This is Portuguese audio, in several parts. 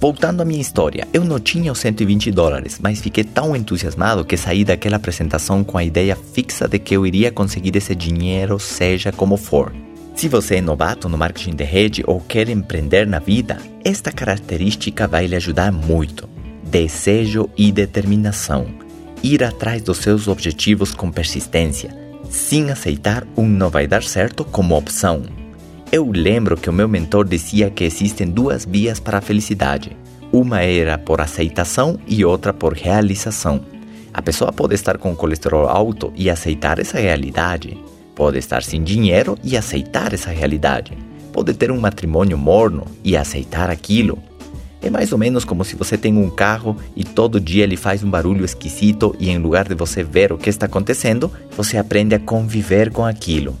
Voltando à minha história, eu não tinha os 120 dólares, mas fiquei tão entusiasmado que saí daquela apresentação com a ideia fixa de que eu iria conseguir esse dinheiro, seja como for. Se você é novato no marketing de rede ou quer empreender na vida, esta característica vai lhe ajudar muito. Desejo e determinação. Ir atrás dos seus objetivos com persistência, sem aceitar um não vai dar certo como opção. Eu lembro que o meu mentor dizia que existem duas vias para a felicidade. Uma era por aceitação e outra por realização. A pessoa pode estar com colesterol alto e aceitar essa realidade. Pode estar sem dinheiro e aceitar essa realidade. Pode ter um matrimônio morno e aceitar aquilo. É mais ou menos como se você tem um carro e todo dia ele faz um barulho esquisito e em lugar de você ver o que está acontecendo, você aprende a conviver com aquilo.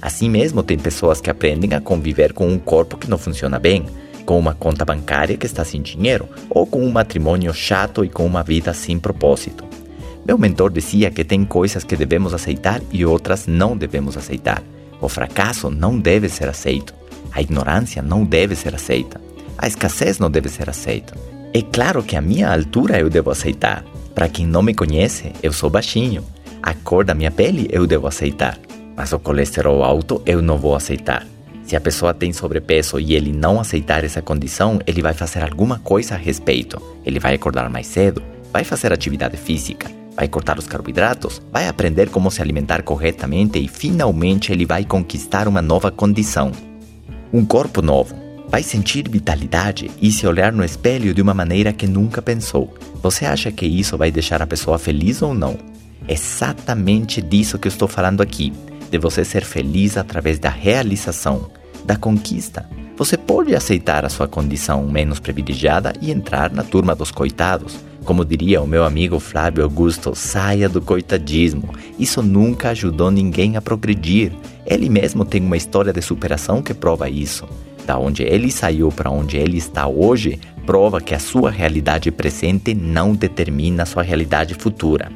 Assim mesmo, tem pessoas que aprendem a conviver com um corpo que não funciona bem, com uma conta bancária que está sem dinheiro, ou com um matrimônio chato e com uma vida sem propósito. Meu mentor dizia que tem coisas que devemos aceitar e outras não devemos aceitar. O fracasso não deve ser aceito. A ignorância não deve ser aceita. A escassez não deve ser aceita. É claro que a minha altura eu devo aceitar. Para quem não me conhece, eu sou baixinho. A cor da minha pele eu devo aceitar mas o colesterol alto eu não vou aceitar. Se a pessoa tem sobrepeso e ele não aceitar essa condição, ele vai fazer alguma coisa a respeito. Ele vai acordar mais cedo, vai fazer atividade física, vai cortar os carboidratos, vai aprender como se alimentar corretamente e finalmente ele vai conquistar uma nova condição. Um corpo novo. Vai sentir vitalidade e se olhar no espelho de uma maneira que nunca pensou. Você acha que isso vai deixar a pessoa feliz ou não? Exatamente disso que eu estou falando aqui de você ser feliz através da realização, da conquista. Você pode aceitar a sua condição menos privilegiada e entrar na turma dos coitados. Como diria o meu amigo Flávio Augusto, saia do coitadismo. Isso nunca ajudou ninguém a progredir. Ele mesmo tem uma história de superação que prova isso. Da onde ele saiu para onde ele está hoje, prova que a sua realidade presente não determina a sua realidade futura.